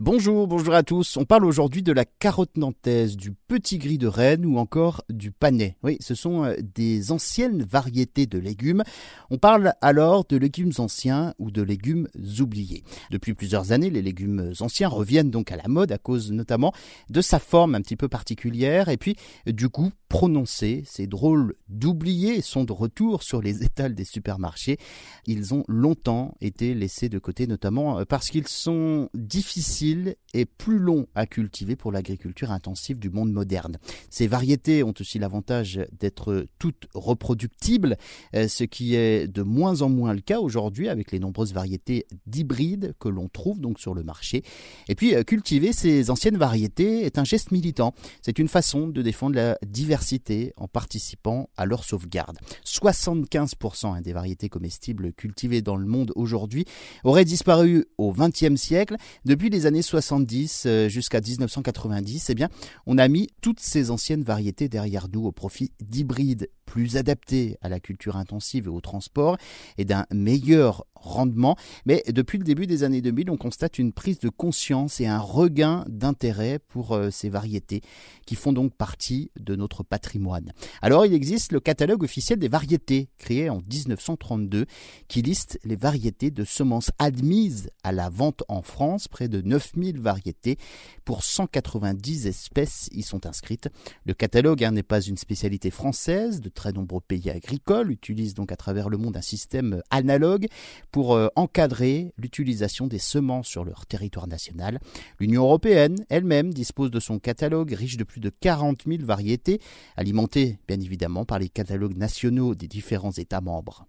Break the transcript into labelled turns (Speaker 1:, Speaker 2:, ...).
Speaker 1: Bonjour, bonjour à tous. On parle aujourd'hui de la carotte nantaise, du petit gris de Rennes ou encore du panais. Oui, ce sont euh, des anciennes variétés de légumes. On parle alors de légumes anciens ou de légumes oubliés. Depuis plusieurs années, les légumes anciens reviennent donc à la mode à cause notamment de sa forme un petit peu particulière et puis du goût prononcé. Ces drôles d'oubliés sont de retour sur les étals des supermarchés. Ils ont longtemps été laissés de côté notamment euh, parce qu'ils sont difficiles et plus long à cultiver pour l'agriculture intensive du monde moderne. Ces variétés ont aussi l'avantage d'être toutes reproductibles, euh, ce qui est de moins en moins le cas aujourd'hui avec les nombreuses variétés d'hybrides que l'on trouve donc sur le marché. Et puis euh, cultiver ces anciennes variétés est un geste militant. C'est une façon de défendre la diversité en participant à leur sauvegarde. 75% hein, des variétés comestibles cultivées dans le monde aujourd'hui auraient disparu au XXe siècle. Depuis les années années 70 euh, jusqu'à 1990, eh bien, on a mis toutes ces anciennes variétés derrière nous au profit d'hybrides plus adaptés à la culture intensive et au transport et d'un meilleur rendement. Mais depuis le début des années 2000, on constate une prise de conscience et un regain d'intérêt pour euh, ces variétés qui font donc partie de notre Alors il existe le catalogue officiel des variétés créé en 1932 qui liste les variétés de semences admises à la vente en France, près de 9000 variétés pour 190 espèces y sont inscrites. Le catalogue hein, n'est pas une spécialité française, de très nombreux pays agricoles utilisent donc à travers le monde un système analogue pour euh, encadrer l'utilisation des semences sur leur territoire national. L'Union européenne elle-même dispose de son catalogue riche de plus de 40 000 variétés, alimenté bien évidemment par les catalogues nationaux des différents États membres.